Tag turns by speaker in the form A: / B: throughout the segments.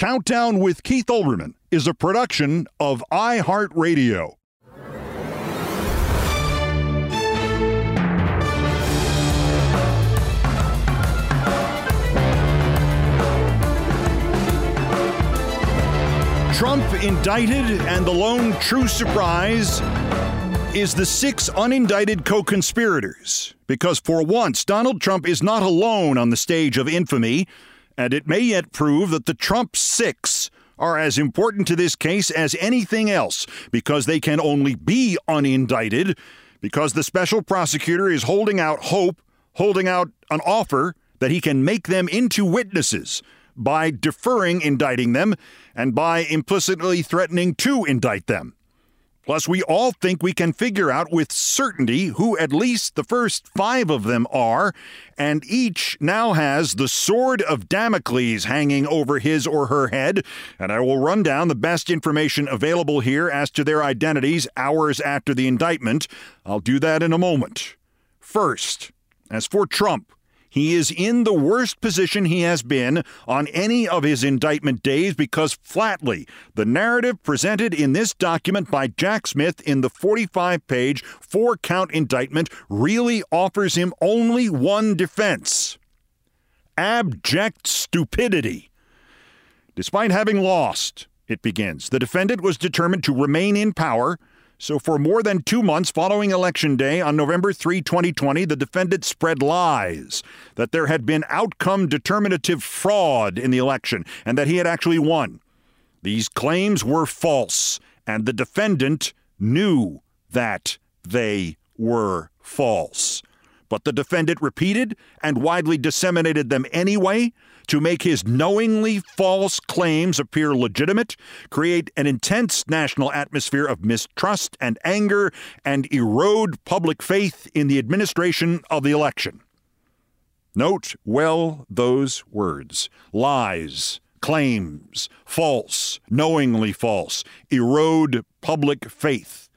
A: Countdown with Keith Olbermann is a production of iHeartRadio. Trump indicted, and the lone true surprise is the six unindicted co conspirators. Because for once, Donald Trump is not alone on the stage of infamy, and it may yet prove that the Trump six are as important to this case as anything else because they can only be unindicted because the special prosecutor is holding out hope, holding out an offer that he can make them into witnesses by deferring indicting them and by implicitly threatening to indict them. Plus, we all think we can figure out with certainty who at least the first five of them are, and each now has the sword of Damocles hanging over his or her head. And I will run down the best information available here as to their identities hours after the indictment. I'll do that in a moment. First, as for Trump, he is in the worst position he has been on any of his indictment days because, flatly, the narrative presented in this document by Jack Smith in the 45 page, four count indictment really offers him only one defense abject stupidity. Despite having lost, it begins, the defendant was determined to remain in power so, for more than two months following Election Day on November 3, 2020, the defendant spread lies that there had been outcome determinative fraud in the election and that he had actually won. These claims were false, and the defendant knew that they were false. But the defendant repeated and widely disseminated them anyway to make his knowingly false claims appear legitimate, create an intense national atmosphere of mistrust and anger, and erode public faith in the administration of the election. Note well those words lies, claims, false, knowingly false, erode public faith.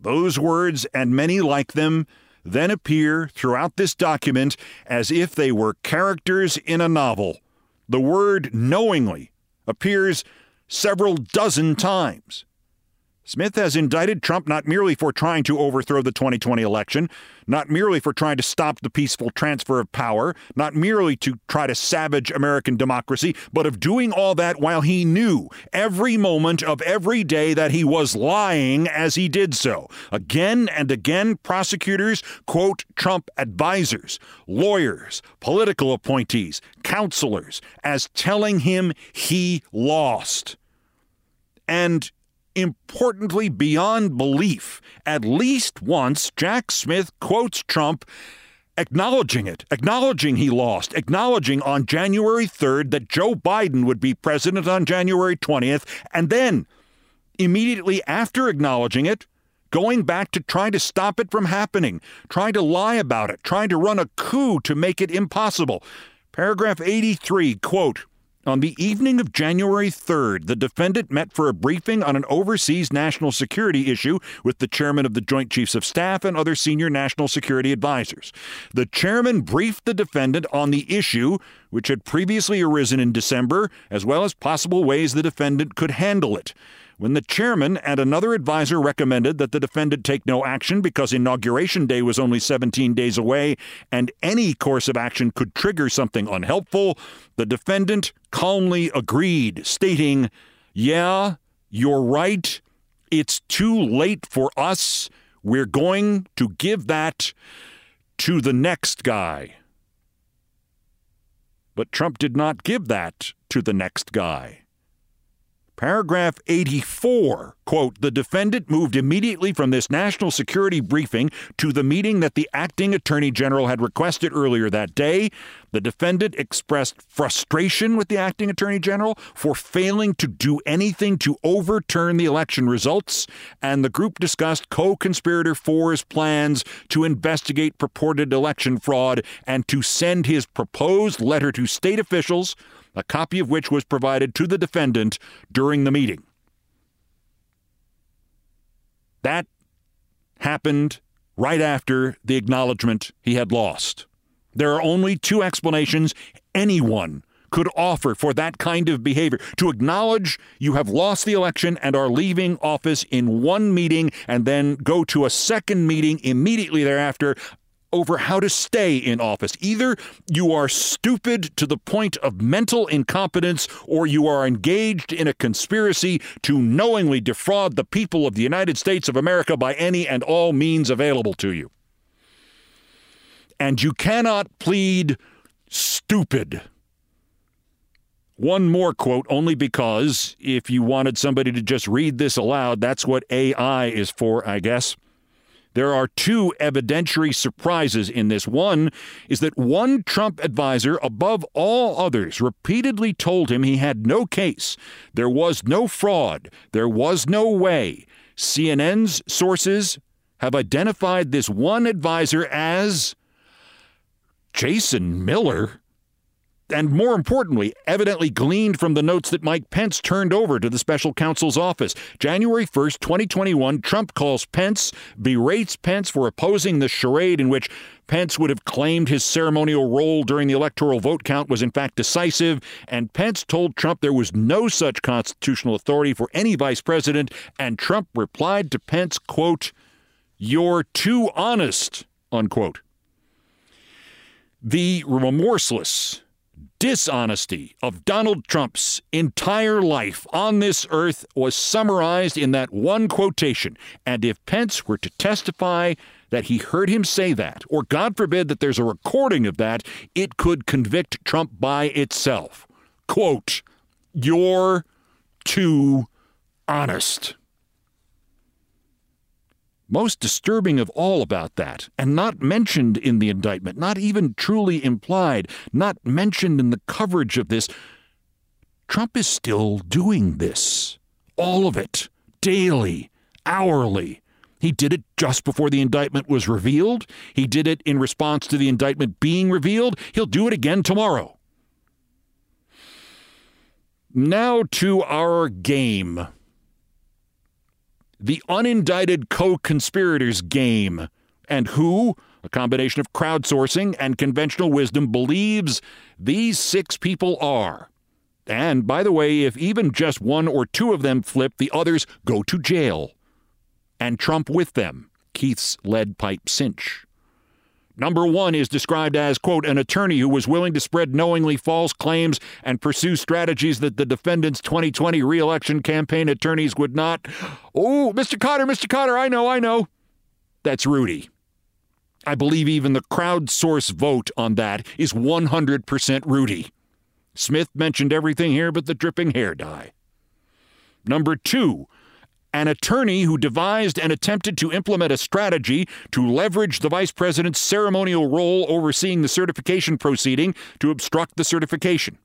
A: Those words and many like them then appear throughout this document as if they were characters in a novel. The word knowingly appears several dozen times. Smith has indicted Trump not merely for trying to overthrow the 2020 election, not merely for trying to stop the peaceful transfer of power, not merely to try to savage American democracy, but of doing all that while he knew every moment of every day that he was lying as he did so. Again and again, prosecutors quote Trump advisors, lawyers, political appointees, counselors as telling him he lost. And importantly beyond belief. At least once, Jack Smith quotes Trump acknowledging it, acknowledging he lost, acknowledging on January 3rd that Joe Biden would be president on January 20th, and then immediately after acknowledging it, going back to trying to stop it from happening, trying to lie about it, trying to run a coup to make it impossible. Paragraph 83, quote, on the evening of January 3rd, the defendant met for a briefing on an overseas national security issue with the chairman of the Joint Chiefs of Staff and other senior national security advisors. The chairman briefed the defendant on the issue, which had previously arisen in December, as well as possible ways the defendant could handle it when the chairman and another advisor recommended that the defendant take no action because Inauguration Day was only 17 days away and any course of action could trigger something unhelpful, the defendant calmly agreed, stating, Yeah, you're right. It's too late for us. We're going to give that to the next guy. But Trump did not give that to the next guy. Paragraph 84, quote, the defendant moved immediately from this national security briefing to the meeting that the acting attorney general had requested earlier that day. The defendant expressed frustration with the acting attorney general for failing to do anything to overturn the election results, and the group discussed co conspirator four's plans to investigate purported election fraud and to send his proposed letter to state officials a copy of which was provided to the defendant during the meeting. That happened right after the acknowledgement he had lost. There are only two explanations anyone could offer for that kind of behavior to acknowledge you have lost the election and are leaving office in one meeting and then go to a second meeting immediately thereafter over how to stay in office. Either you are stupid to the point of mental incompetence, or you are engaged in a conspiracy to knowingly defraud the people of the United States of America by any and all means available to you. And you cannot plead stupid. One more quote, only because if you wanted somebody to just read this aloud, that's what AI is for, I guess. There are two evidentiary surprises in this. One is that one Trump advisor, above all others, repeatedly told him he had no case. There was no fraud. There was no way. CNN's sources have identified this one advisor as Jason Miller and more importantly, evidently gleaned from the notes that Mike Pence turned over to the special counsel's office. January 1st, 2021, Trump calls Pence, berates Pence for opposing the charade in which Pence would have claimed his ceremonial role during the electoral vote count was in fact decisive, and Pence told Trump there was no such constitutional authority for any vice president, and Trump replied to Pence, quote, You're too honest, unquote. The remorseless dishonesty of Donald Trump's entire life on this earth was summarized in that one quotation. And if Pence were to testify that he heard him say that, or God forbid that there's a recording of that, it could convict Trump by itself. Quote, You're too honest. Most disturbing of all about that, and not mentioned in the indictment, not even truly implied, not mentioned in the coverage of this, Trump is still doing this. All of it, daily, hourly. He did it just before the indictment was revealed. He did it in response to the indictment being revealed. He'll do it again tomorrow. Now to our game the unindicted co conspirators game. And who, a combination of crowdsourcing and conventional wisdom, believes these six people are And by the way, if even just one or two of them flip, the others go to jail. And Trump with them, Keith's lead pipe cinch. Number one is described as, quote, an attorney who was willing to spread knowingly false claims and pursue strategies that the defendant's 2020 reelection campaign attorneys would not. Oh, Mr. Kotter, Mr. Kotter, I know, I know. That's Rudy. I believe even the crowdsource vote on that is 100% Rudy. Smith mentioned everything here but the dripping hair dye. Number two, an attorney who devised and attempted to implement a strategy to leverage the vice president's ceremonial role overseeing the certification proceeding to obstruct the certification.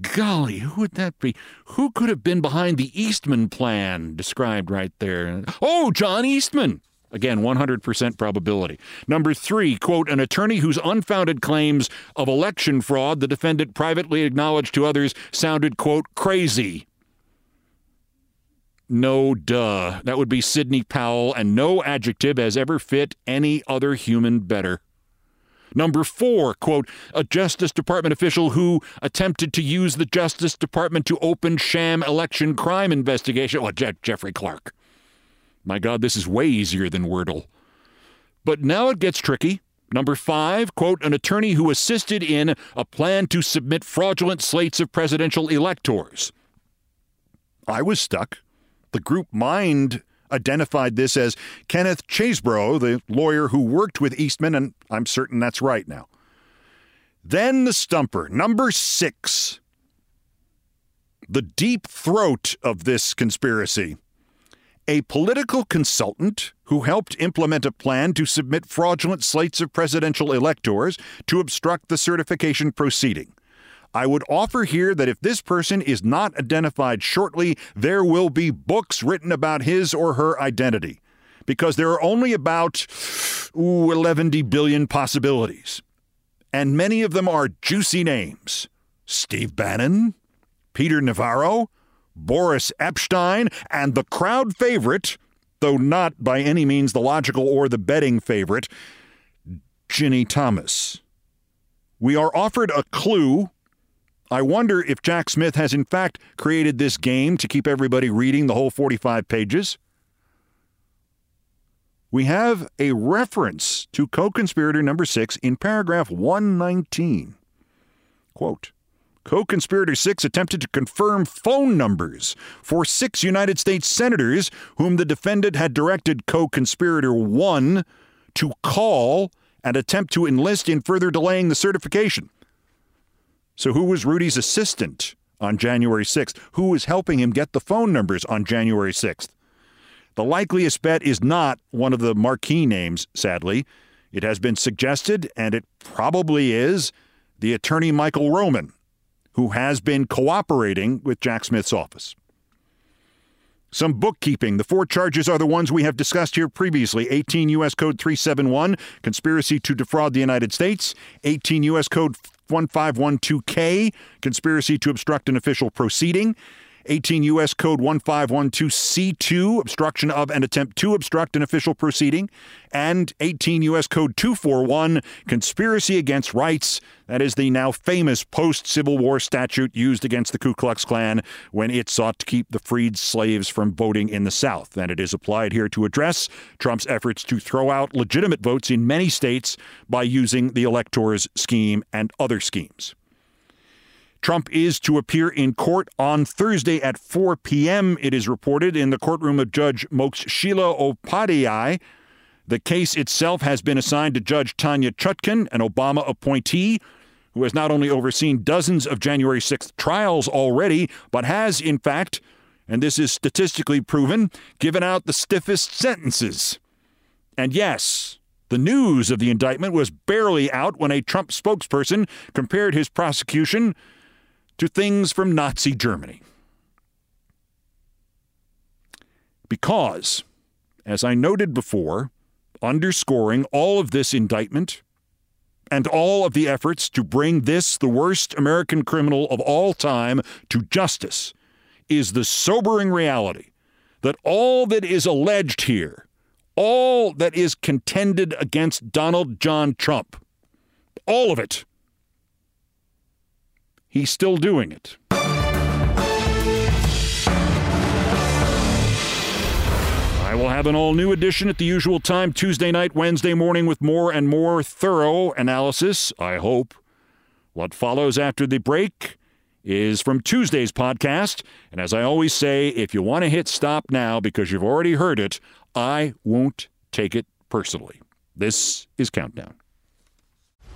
A: Golly, who would that be? Who could have been behind the Eastman plan described right there? Oh, John Eastman. Again, 100% probability. Number three, quote, an attorney whose unfounded claims of election fraud the defendant privately acknowledged to others sounded, quote, crazy. No duh. That would be Sidney Powell, and no adjective has ever fit any other human better. Number four, quote, a Justice Department official who attempted to use the Justice Department to open sham election crime investigation. Oh, Je- Jeffrey Clark. My God, this is way easier than Wordle. But now it gets tricky. Number five, quote, an attorney who assisted in a plan to submit fraudulent slates of presidential electors. I was stuck. The group Mind identified this as Kenneth Chesebro, the lawyer who worked with Eastman, and I'm certain that's right now. Then the stumper, number six. The deep throat of this conspiracy. A political consultant who helped implement a plan to submit fraudulent slates of presidential electors to obstruct the certification proceeding. I would offer here that if this person is not identified shortly, there will be books written about his or her identity because there are only about ooh, 11 billion possibilities. And many of them are juicy names Steve Bannon, Peter Navarro, Boris Epshteyn, and the crowd favorite, though not by any means the logical or the betting favorite, Ginni Thomas. We are offered a clue I wonder if Jack Smith has in fact created this game to keep everybody reading the whole 45 pages. We have a reference to co conspirator number six in paragraph 119. Quote Co conspirator six attempted to confirm phone numbers for six United States senators whom the defendant had directed co conspirator one to call and attempt to enlist in further delaying the certification. So, who was Rudy's assistant on January 6th? Who was helping him get the phone numbers on January 6th? The likeliest bet is not one of the marquee names, sadly. It has been suggested, and it probably is, the attorney Michael Roman, who has been cooperating with Jack Smith's office. Some bookkeeping. The four charges are the ones we have discussed here previously 18 U.S. Code 371, conspiracy to defraud the United States, 18 U.S. Code 1512K, conspiracy to obstruct an official proceeding. 18 U.S. Code 1512C2, obstruction of an attempt to obstruct an official proceeding, and 18 U.S. Code 241, conspiracy against rights. That is the now famous post Civil War statute used against the Ku Klux Klan when it sought to keep the freed slaves from voting in the South. And it is applied here to address Trump's efforts to throw out legitimate votes in many states by using the electors scheme and other schemes. Trump is to appear in court on Thursday at 4 p.m., it is reported, in the courtroom of Judge Moxila Upadhyay. The case itself has been assigned to Judge Tanya Chutkan, an Obama appointee who has not only overseen dozens of January 6th trials already, but has, in fact, and this is statistically proven, given out the stiffest sentences. And yes, the news of the indictment was barely out when a Trump spokesperson compared his prosecution to things from Nazi Germany. Because, as I noted before, underscoring all of this indictment and all of the efforts to bring this, the worst American criminal of all time, to justice, is the sobering reality that all that is alleged here, all that is contended against Donald John Trump, all of it he's still doing it. I will have an all new edition at the usual time Tuesday night, Wednesday morning with more and more thorough analysis, I hope. What follows after the break is from Tuesday's podcast. And as I always say, if you want to hit stop now because you've already heard it, I won't take it personally. This is Countdown.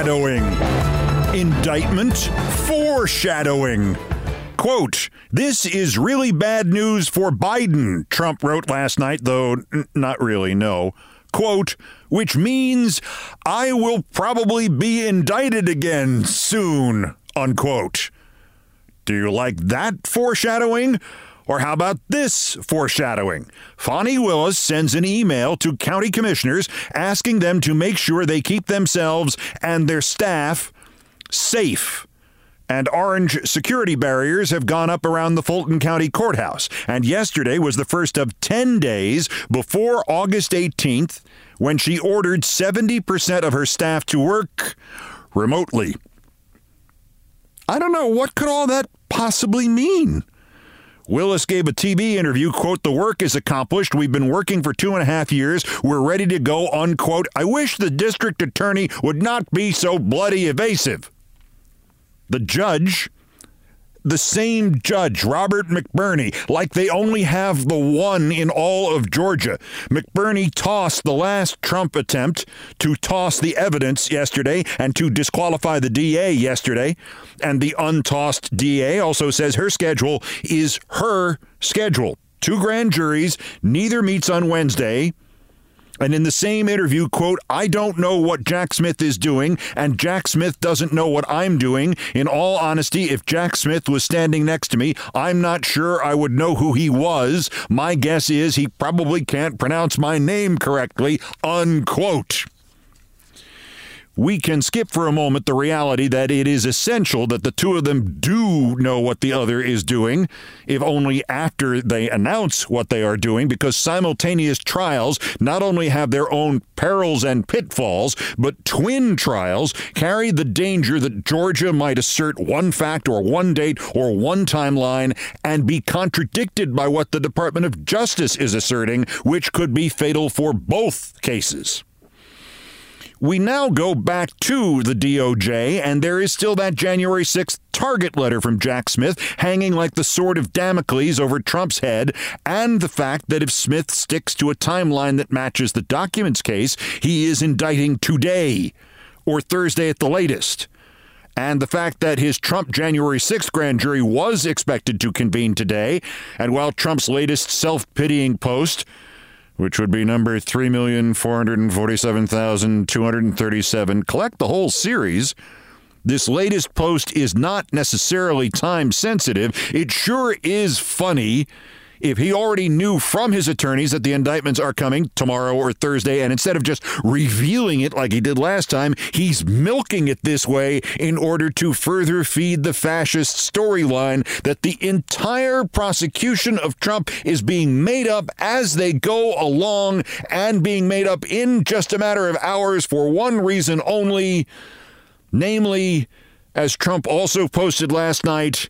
A: Foreshadowing. Indictment foreshadowing. Quote, this is really bad news for Biden, Trump wrote last night, though n- not really, no. Quote, which means I will probably be indicted again soon, unquote. Do you like that foreshadowing? Or how about this foreshadowing? Fani Willis sends an email to county commissioners asking them to make sure they keep themselves and their staff safe. And orange security barriers have gone up around the Fulton County Courthouse. And yesterday was the first of 10 days before August 18th when she ordered 70% of her staff to work remotely. I don't know what could all that possibly mean. Willis gave a TV interview, quote, the work is accomplished. We've been working for two and a half years. We're ready to go, unquote. I wish the district attorney would not be so bloody evasive. The judge the same judge, Robert McBurney, like they only have the one in all of Georgia. McBurney tossed the last Trump attempt to toss the evidence yesterday and to disqualify the DA yesterday. And the untossed DA also says her schedule is her schedule. Two grand juries, neither meets on Wednesday. And in the same interview, quote, I don't know what Jack Smith is doing, and Jack Smith doesn't know what I'm doing. In all honesty, if Jack Smith was standing next to me, I'm not sure I would know who he was. My guess is he probably can't pronounce my name correctly, unquote we can skip for a moment the reality that it is essential that the two of them do know what the other is doing, if only after they announce what they are doing, because simultaneous trials not only have their own perils and pitfalls, but twin trials carry the danger that Georgia might assert one fact or one date or one timeline and be contradicted by what the Department of Justice is asserting, which could be fatal for both cases. We now go back to the DOJ, and there is still that January 6th target letter from Jack Smith hanging like the sword of Damocles over Trump's head, and the fact that if Smith sticks to a timeline that matches the documents case, he is indicting today or Thursday at the latest. And the fact that his Trump January 6th grand jury was expected to convene today, and while Trump's latest self pitying post which would be number 3,447,237. Collect the whole series. This latest post is not necessarily time sensitive. It sure is funny if he already knew from his attorneys that the indictments are coming tomorrow or Thursday, and instead of just revealing it like he did last time, he's milking it this way in order to further feed the fascist storyline that the entire prosecution of Trump is being made up as they go along and being made up in just a matter of hours for one reason only, namely, as Trump also posted last night,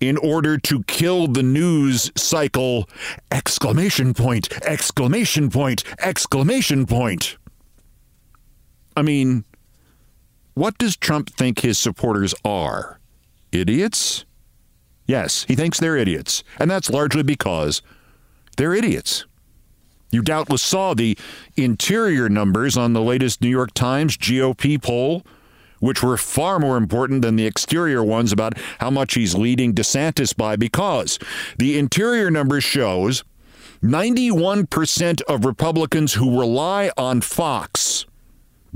A: in order to kill the news cycle exclamation point exclamation point exclamation point. I mean what does trump think his supporters are? Idiots? Yes he thinks they're idiots. And that's largely because they're idiots. You doubtless saw the interior numbers on the latest new york times gop poll which were far more important than the exterior ones about how much he's leading DeSantis by because the interior numbers shows 91% of Republicans who rely on Fox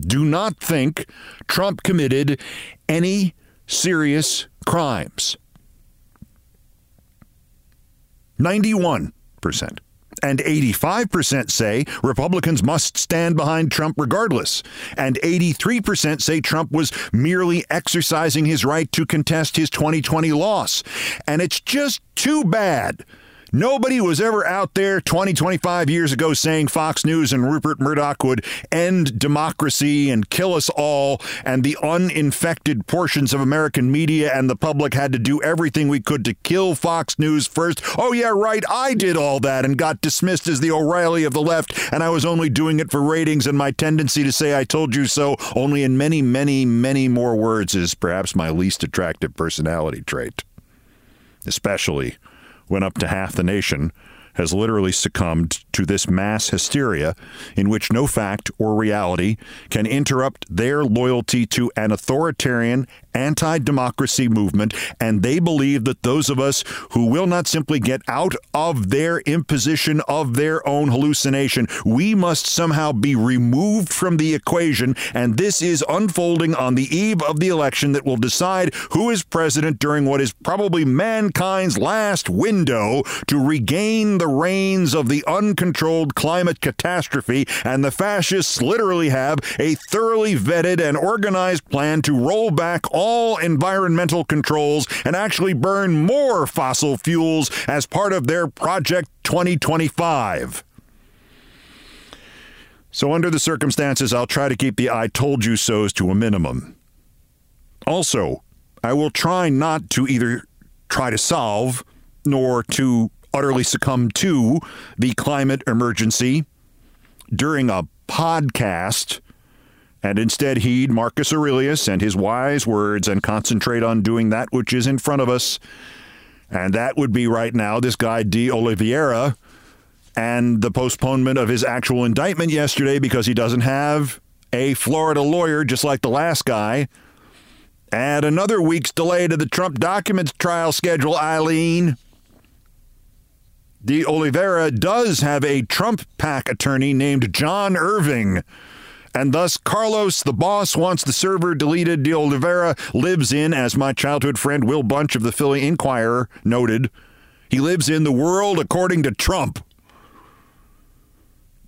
A: do not think Trump committed any serious crimes. 91% and 85% say Republicans must stand behind Trump regardless. And 83% say Trump was merely exercising his right to contest his 2020 loss. And it's just too bad Nobody was ever out there 20, 25 years ago saying Fox News and Rupert Murdoch would end democracy and kill us all, and the uninfected portions of American media and the public had to do everything we could to kill Fox News first. Oh, yeah, right, I did all that and got dismissed as the O'Reilly of the left, and I was only doing it for ratings, and my tendency to say I told you so only in many, many, many more words is perhaps my least attractive personality trait. Especially when up to half the nation has literally succumbed to this mass hysteria in which no fact or reality can interrupt their loyalty to an authoritarian anti democracy movement, and they believe that those of us who will not simply get out of their imposition of their own hallucination, we must somehow be removed from the equation. And this is unfolding on the eve of the election that will decide who is president during what is probably mankind's last window to regain the reins of the uncontrolled climate catastrophe. And the fascists literally have a thoroughly vetted and organized plan to roll back all environmental controls and actually burn more fossil fuels as part of their Project 2025. So, under the circumstances, I'll try to keep the I told you so's to a minimum. Also, I will try not to either try to solve nor to utterly succumb to the climate emergency during a podcast and instead heed Marcus Aurelius and his wise words and concentrate on doing that which is in front of us. And that would be right now this guy De Oliveira and the postponement of his actual indictment yesterday because he doesn't have a Florida lawyer just like the last guy. Add another week's delay to the Trump documents trial schedule, Aileen. De Oliveira does have a Trump PAC attorney named John Irving and thus Carlos, the boss, wants the server deleted. De Oliveira lives in, as my childhood friend Will Bunch of the Philly Inquirer noted, he lives in the world according to Trump.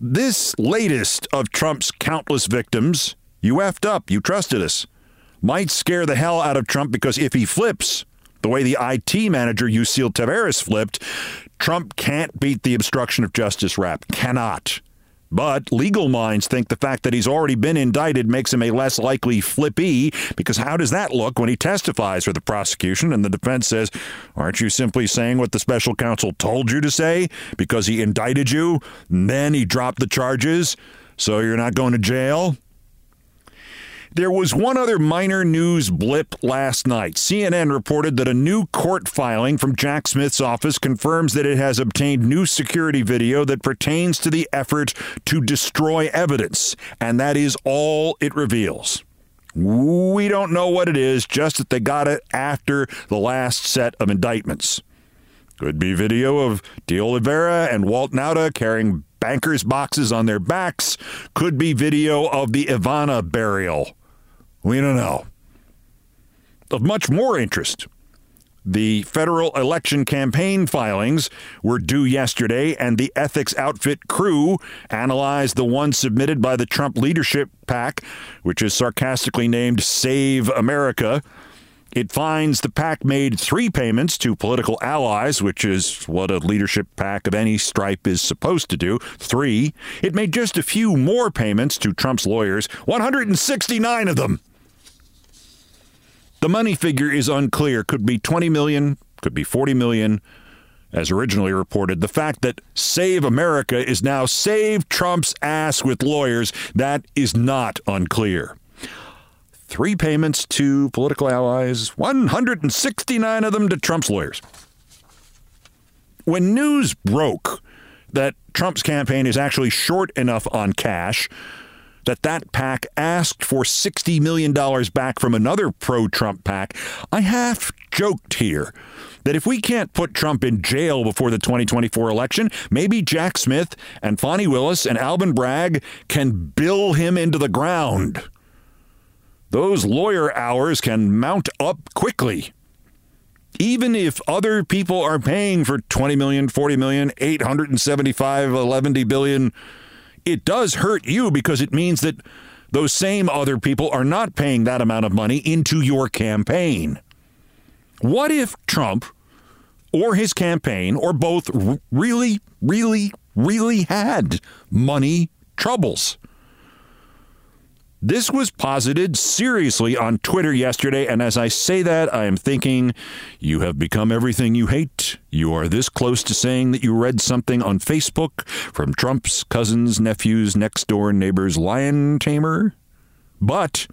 A: This latest of Trump's countless victims, you effed up, you trusted us, might scare the hell out of Trump because if he flips, the way the IT manager Yuscil Taveras flipped, Trump can't beat the obstruction of justice rap. Cannot. But legal minds think the fact that he's already been indicted makes him a less likely flippee, because how does that look when he testifies for the prosecution and the defense says, Aren't you simply saying what the special counsel told you to say because he indicted you? And then he dropped the charges, so you're not going to jail? There was one other minor news blip last night. CNN reported that a new court filing from Jack Smith's office confirms that it has obtained new security video that pertains to the effort to destroy evidence, and that is all it reveals. We don't know what it is, just that they got it after the last set of indictments. Could be video of De Oliveira and Walt Nauta carrying bankers' boxes on their backs. Could be video of the Ivana burial. We don't know. Of much more interest, the federal election campaign filings were due yesterday, and the ethics outfit CREW analyzed the one submitted by the Trump leadership PAC, which is sarcastically named Save America. It finds the PAC made three payments to political allies, which is what a leadership PAC of any stripe is supposed to do. Three. It made just a few more payments to Trump's lawyers, 169 of them. The money figure is unclear. Could be 20 million, could be 40 million, as originally reported. The fact that Save America is now Save Trump's ass with lawyers, that is not unclear. Three payments to political allies, 169 of them to Trump's lawyers. When news broke that Trump's campaign is actually short enough on cash that that PAC asked for $60 million back from another pro Trump PAC, I half joked here that if we can't put Trump in jail before the 2024 election, maybe Jack Smith and Fani Willis and Alvin Bragg can bill him into the ground. Those lawyer hours can mount up quickly. Even if other people are paying for 20 million, 40 million, 875, 11 billion, it does hurt you because it means that those same other people are not paying that amount of money into your campaign. What if Trump or his campaign or both really, really, really had money troubles? This was posited seriously on Twitter yesterday, and as I say that, I am thinking you have become everything you hate. You are this close to saying that you read something on Facebook from Trump's cousin's nephew's next door neighbor's lion tamer. But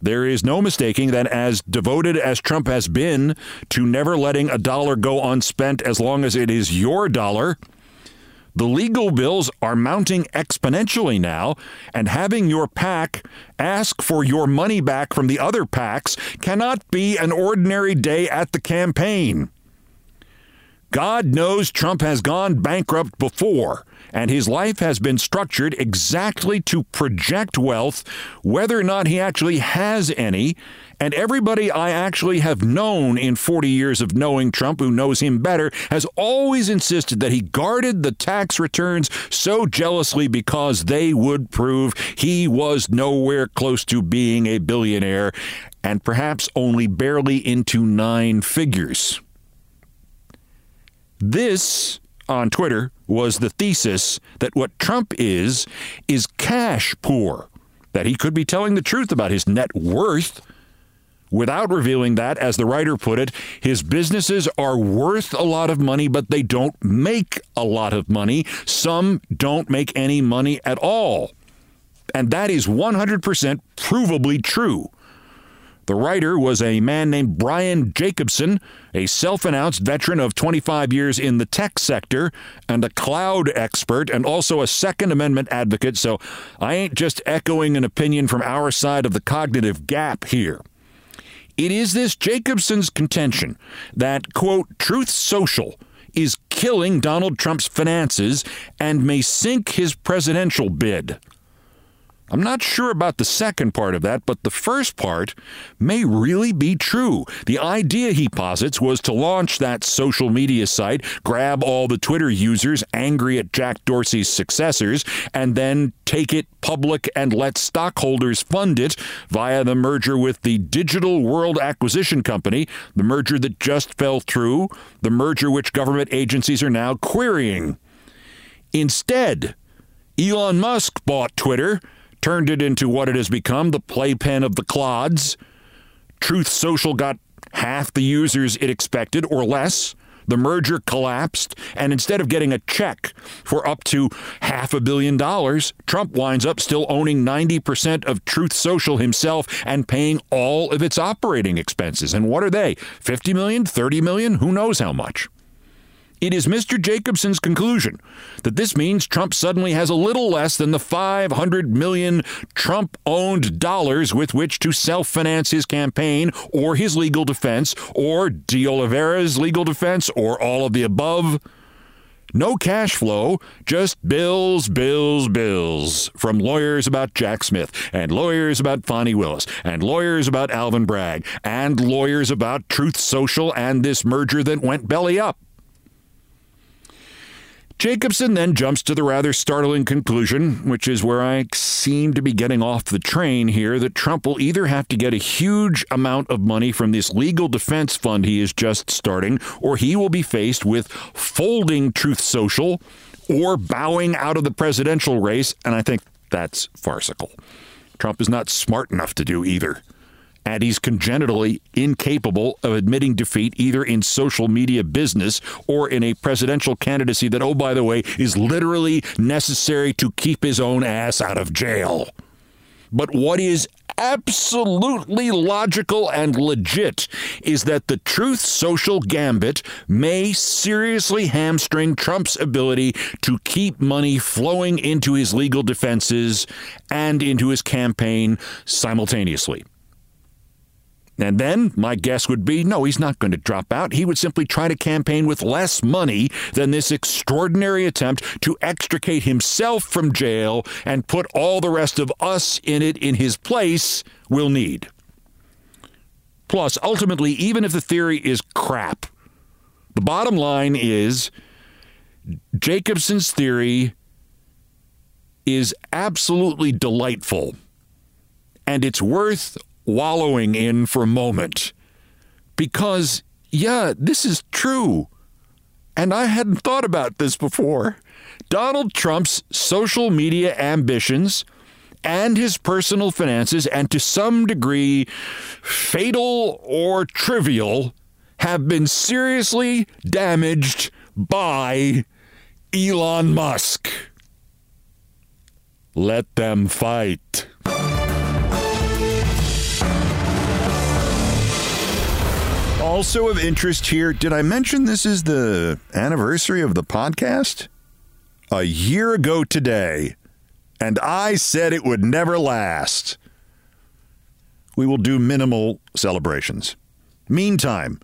A: there is no mistaking that as devoted as Trump has been to never letting a dollar go unspent as long as it is your dollar, the legal bills are mounting exponentially now, and having your PAC ask for your money back from the other PACs cannot be an ordinary day at the campaign. God knows Trump has gone bankrupt before, and his life has been structured exactly to project wealth, whether or not he actually has any, and everybody I actually have known in 40 years of knowing Trump, who knows him better, has always insisted that he guarded the tax returns so jealously because they would prove he was nowhere close to being a billionaire and perhaps only barely into nine figures. This on Twitter was the thesis that what Trump is, is cash poor, that he could be telling the truth about his net worth without revealing that, as the writer put it, his businesses are worth a lot of money, but they don't make a lot of money. Some don't make any money at all. And that is 100% provably true. The writer was a man named Brian Jacobson, a self announced veteran of 25 years in the tech sector and a cloud expert, and also a Second Amendment advocate. So I ain't just echoing an opinion from our side of the cognitive gap here. It is this Jacobson's contention that, quote, Truth Social is killing Donald Trump's finances and may sink his presidential bid. I'm not sure about the second part of that, but the first part may really be true. The idea he posits was to launch that social media site, grab all the Twitter users angry at Jack Dorsey's successors, and then take it public and let stockholders fund it via the merger with the Digital World Acquisition Company, the merger that just fell through, the merger which government agencies are now querying. Instead, Elon Musk bought Twitter turned it into what it has become the playpen of the clods. Truth Social got half the users it expected or less. the merger collapsed, and instead of getting a check for up to half a billion dollars, Trump winds up still owning 90% of Truth Social himself and paying all of its operating expenses. And what are they? 50 million, 30 million, who knows how much? It is Mr. Jacobson's conclusion that this means Trump suddenly has a little less than the 500 million Trump owned dollars with which to self finance his campaign or his legal defense or De Oliveira's legal defense or all of the above. No cash flow, just bills, bills, bills from lawyers about Jack Smith and lawyers about Fani Willis and lawyers about Alvin Bragg and lawyers about Truth Social and this merger that went belly up. Jacobson then jumps to the rather startling conclusion, which is where I seem to be getting off the train here, that Trump will either have to get a huge amount of money from this legal defense fund he is just starting, or he will be faced with folding Truth Social or bowing out of the presidential race. And I think that's farcical. Trump is not smart enough to do either and he's congenitally incapable of admitting defeat either in social media business or in a presidential candidacy that, oh, by the way, is literally necessary to keep his own ass out of jail. But what is absolutely logical and legit is that the truth social gambit may seriously hamstring Trump's ability to keep money flowing into his legal defenses and into his campaign simultaneously. And then my guess would be no, he's not going to drop out. He would simply try to campaign with less money than this extraordinary attempt to extricate himself from jail and put all the rest of us in it in his place will need. Plus, ultimately, even if the theory is crap, the bottom line is Jacobson's theory is absolutely delightful and it's worth wallowing in for a moment. Because, yeah, this is true. And I hadn't thought about this before. Donald Trump's social media ambitions and his personal finances, and to some degree, fatal or trivial, have been seriously damaged by Elon Musk. Let them fight. Also of interest here, did I mention this is the anniversary of the podcast? A year ago today, and I said it would never last. We will do minimal celebrations. Meantime,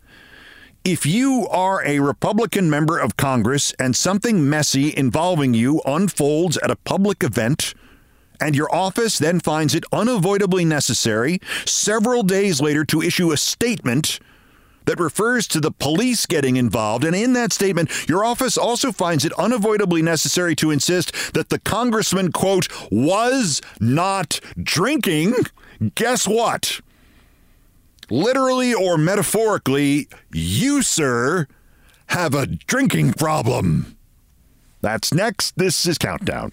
A: if you are a Republican member of Congress and something messy involving you unfolds at a public event, and your office then finds it unavoidably necessary several days later to issue a statement that refers to the police getting involved. And in that statement, your office also finds it unavoidably necessary to insist that the congressman, quote, was not drinking. Guess what? Literally or metaphorically, you, sir, have a drinking problem. That's next. This is Countdown.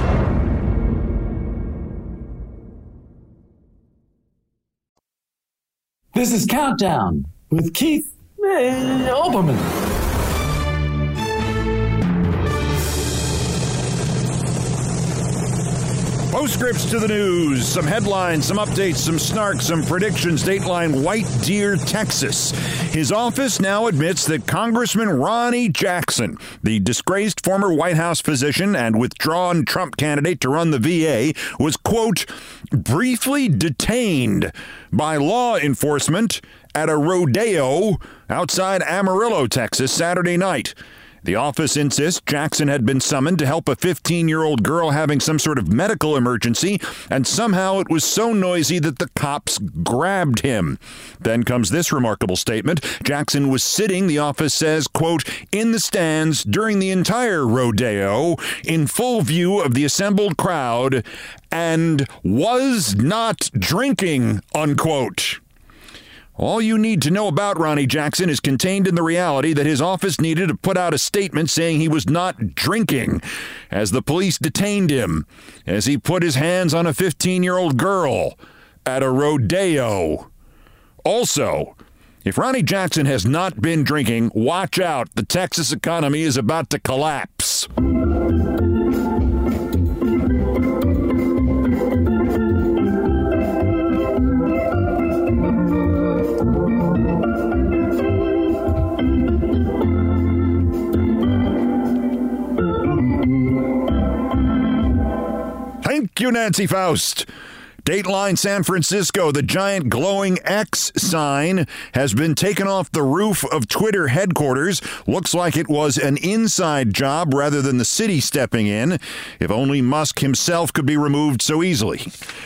B: This is Countdown with Keith eh,
A: Postscripts to the news, some headlines, some updates, some snark, some predictions. Dateline White Deer, Texas. His office now admits that Congressman Ronny Jackson, the disgraced former White House physician and withdrawn Trump candidate to run the VA, was, quote, briefly detained by law enforcement at a rodeo outside Amarillo, Texas, Saturday night. The office insists Jackson had been summoned to help a 15 year old girl having some sort of medical emergency, and somehow it was so noisy that the cops grabbed him. Then comes this remarkable statement Jackson was sitting, the office says, quote, in the stands during the entire rodeo, in full view of the assembled crowd, and was not drinking, unquote. All you need to know about Ronny Jackson is contained in the reality that his office needed to put out a statement saying he was not drinking as the police detained him as he put his hands on a 15 year old girl at a rodeo. Also, if Ronny Jackson has not been drinking, watch out. The Texas economy is about to collapse. Nancy Faust. Dateline San Francisco, the giant glowing X sign has been taken off the roof of Twitter headquarters. Looks like it was an inside job rather than the city stepping in. If only Musk himself could be removed so easily.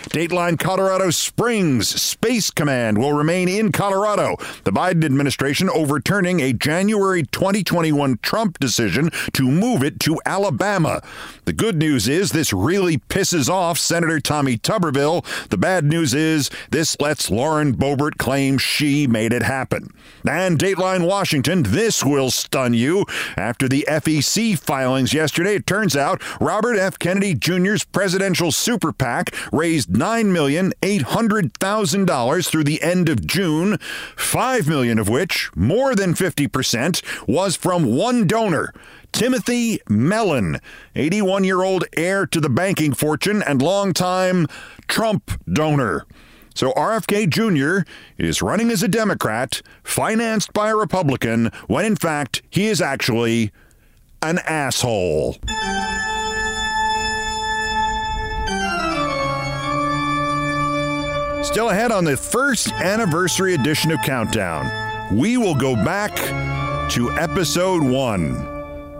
A: Dateline Colorado Springs Space Command will remain in Colorado. The Biden administration overturning a January 2021 Trump decision to move it to Alabama. The good news is this really pisses off Senator Tommy Tuberville. The bad news is this lets Lauren Boebert claim she made it happen. And Dateline Washington, this will stun you. After the FEC filings yesterday, it turns out Robert F. Kennedy Jr.'s presidential super PAC raised $9,800,000 through the end of June, 5 million of which, more than 50%, was from one donor. Timothy Mellon, 81 year old heir to the banking fortune and longtime Trump donor. So RFK Jr. is running as a Democrat, financed by a Republican, when in fact he is actually an asshole. Still ahead on the first anniversary edition of Countdown, we will go back to episode one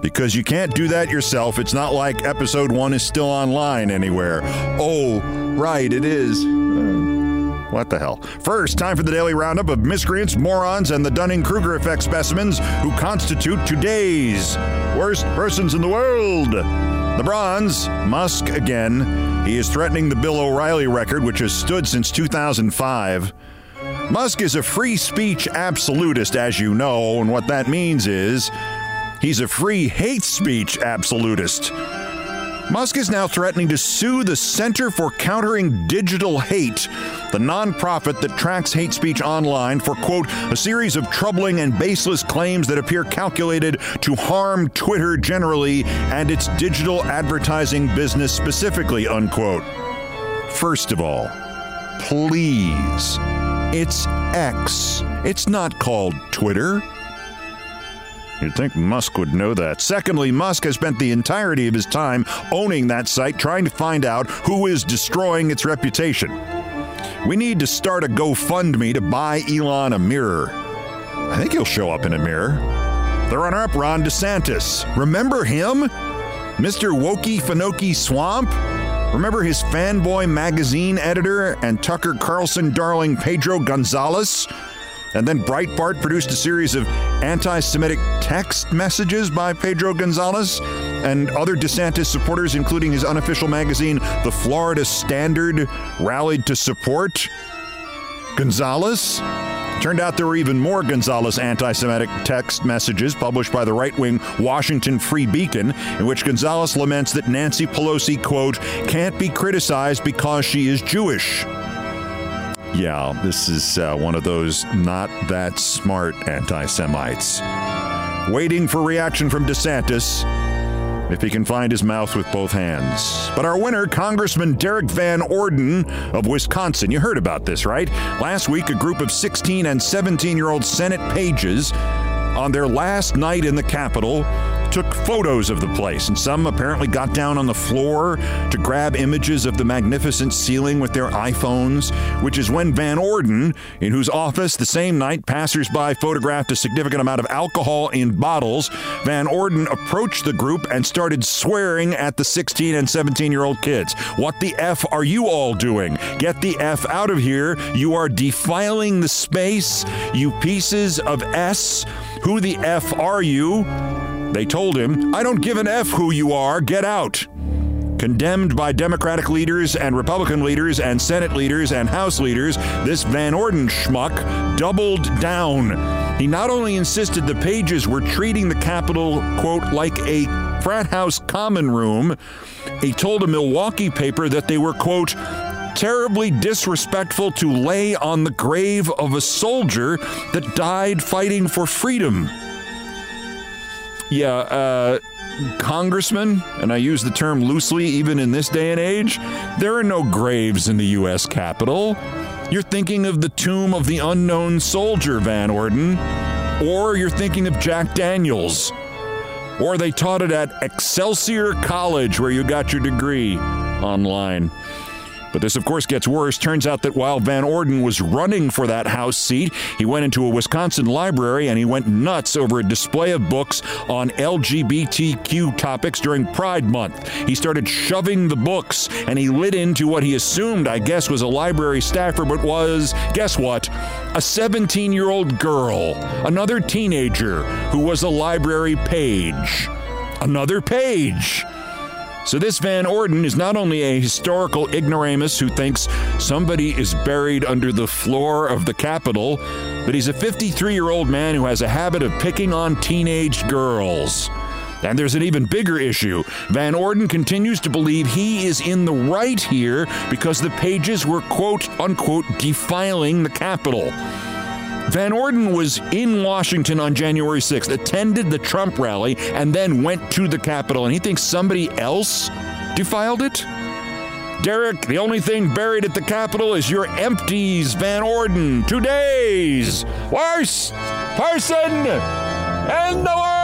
A: because you can't do that yourself. It's not like episode one is still online anywhere. Oh, right, it is. Uh, what the hell? First, time for the daily roundup of miscreants, morons, and the Dunning Kruger effect specimens who constitute today's worst persons in the world. The bronze, Musk again. He is threatening the Bill O'Reilly record, which has stood since 2005. Musk is a free speech absolutist, as you know, and what that means is He's a free hate speech absolutist. Musk is now threatening to sue the Center for Countering Digital Hate, the nonprofit that tracks hate speech online, for, quote, a series of troubling and baseless claims that appear calculated to harm Twitter generally and its digital advertising business specifically, unquote. First of all, please, it's X. It's not called Twitter. You'd think Musk would know that. Secondly, Musk has spent the entirety of his time owning that site, trying to find out who is destroying its reputation. We need to start a GoFundMe to buy Elon a mirror. I think he'll show up in a mirror. The runner up, Ron DeSantis. Remember him? Mr. Wokey Finoki Swamp? Remember his fanboy magazine editor and Tucker Carlson darling Pedro Gonzalez? And then Breitbart produced a series of anti Semitic text messages by Pedro Gonzalez and other DeSantis supporters, including his unofficial magazine, The Florida Standard, rallied to support Gonzalez. Turned out there were even more Gonzalez anti Semitic text messages published by the right wing Washington Free Beacon, in which Gonzalez laments that Nancy Pelosi, quote, can't be criticized because she is Jewish. Yeah, this is uh, one of those not that smart anti Semites. Waiting for reaction from DeSantis if he can find his mouth with both hands. But our winner, Congressman Derrick Van Orden of Wisconsin, you heard about this, right? Last week, a group of 16 and 17 year old Senate pages on their last night in the Capitol took photos of the place, and some apparently got down on the floor to grab images of the magnificent ceiling with their iPhones, which is when Van Orden, in whose office the same night passersby photographed a significant amount of alcohol in bottles, Van Orden approached the group and started swearing at the 16 and 17 year old kids. What the F are you all doing? Get the F out of here. You are defiling the space, you pieces of S. Who the F are you? They told him, I don't give an F who you are, get out. Condemned by Democratic leaders and Republican leaders and Senate leaders and House leaders, this Van Orden schmuck doubled down. He not only insisted the pages were treating the Capitol, quote, like a frat house common room, he told a Milwaukee paper that they were, quote, terribly disrespectful to lay on the grave of a soldier that died fighting for freedom. Yeah, uh, congressman, and I use the term loosely even in this day and age, there are no graves in the U.S. Capitol. You're thinking of the tomb of the unknown soldier, Van Orden, or you're thinking of Jack Daniels, or they taught it at Excelsior College where you got your degree online. But this, of course, gets worse. Turns out that while Van Orden was running for that House seat, he went into a Wisconsin library and he went nuts over a display of books on LGBTQ topics during Pride Month. He started shoving the books and he lit into what he assumed, I guess, was a library staffer, but was, guess what? A 17 year old girl, another teenager who was a library page. Another page. So, this Van Orden is not only a historical ignoramus who thinks somebody is buried under the floor of the Capitol, but he's a 53 year old man who has a habit of picking on teenage girls. And there's an even bigger issue. Van Orden continues to believe he is in the right here because the pages were quote unquote defiling the Capitol. Van Orden was in Washington on January 6th, attended the Trump rally, and then went to the Capitol. And he thinks somebody else defiled it? Derrick, the only thing buried at the Capitol is your empties, Van Orden. Today's worst person in the world.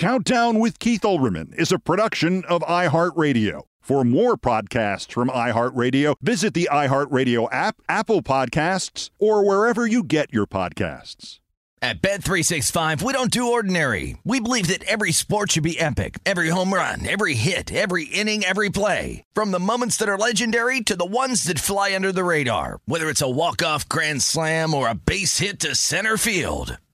A: Countdown with Keith Olbermann is a production of iHeartRadio. For more podcasts from iHeartRadio, visit the iHeartRadio app, Apple Podcasts, or wherever you get your podcasts.
C: At Bet365, we don't do ordinary. We believe that every sport should be epic. Every home run, every hit, every inning, every play. From the moments that are legendary to the ones that fly under the radar. Whether it's a walk-off grand slam or a base hit to center field.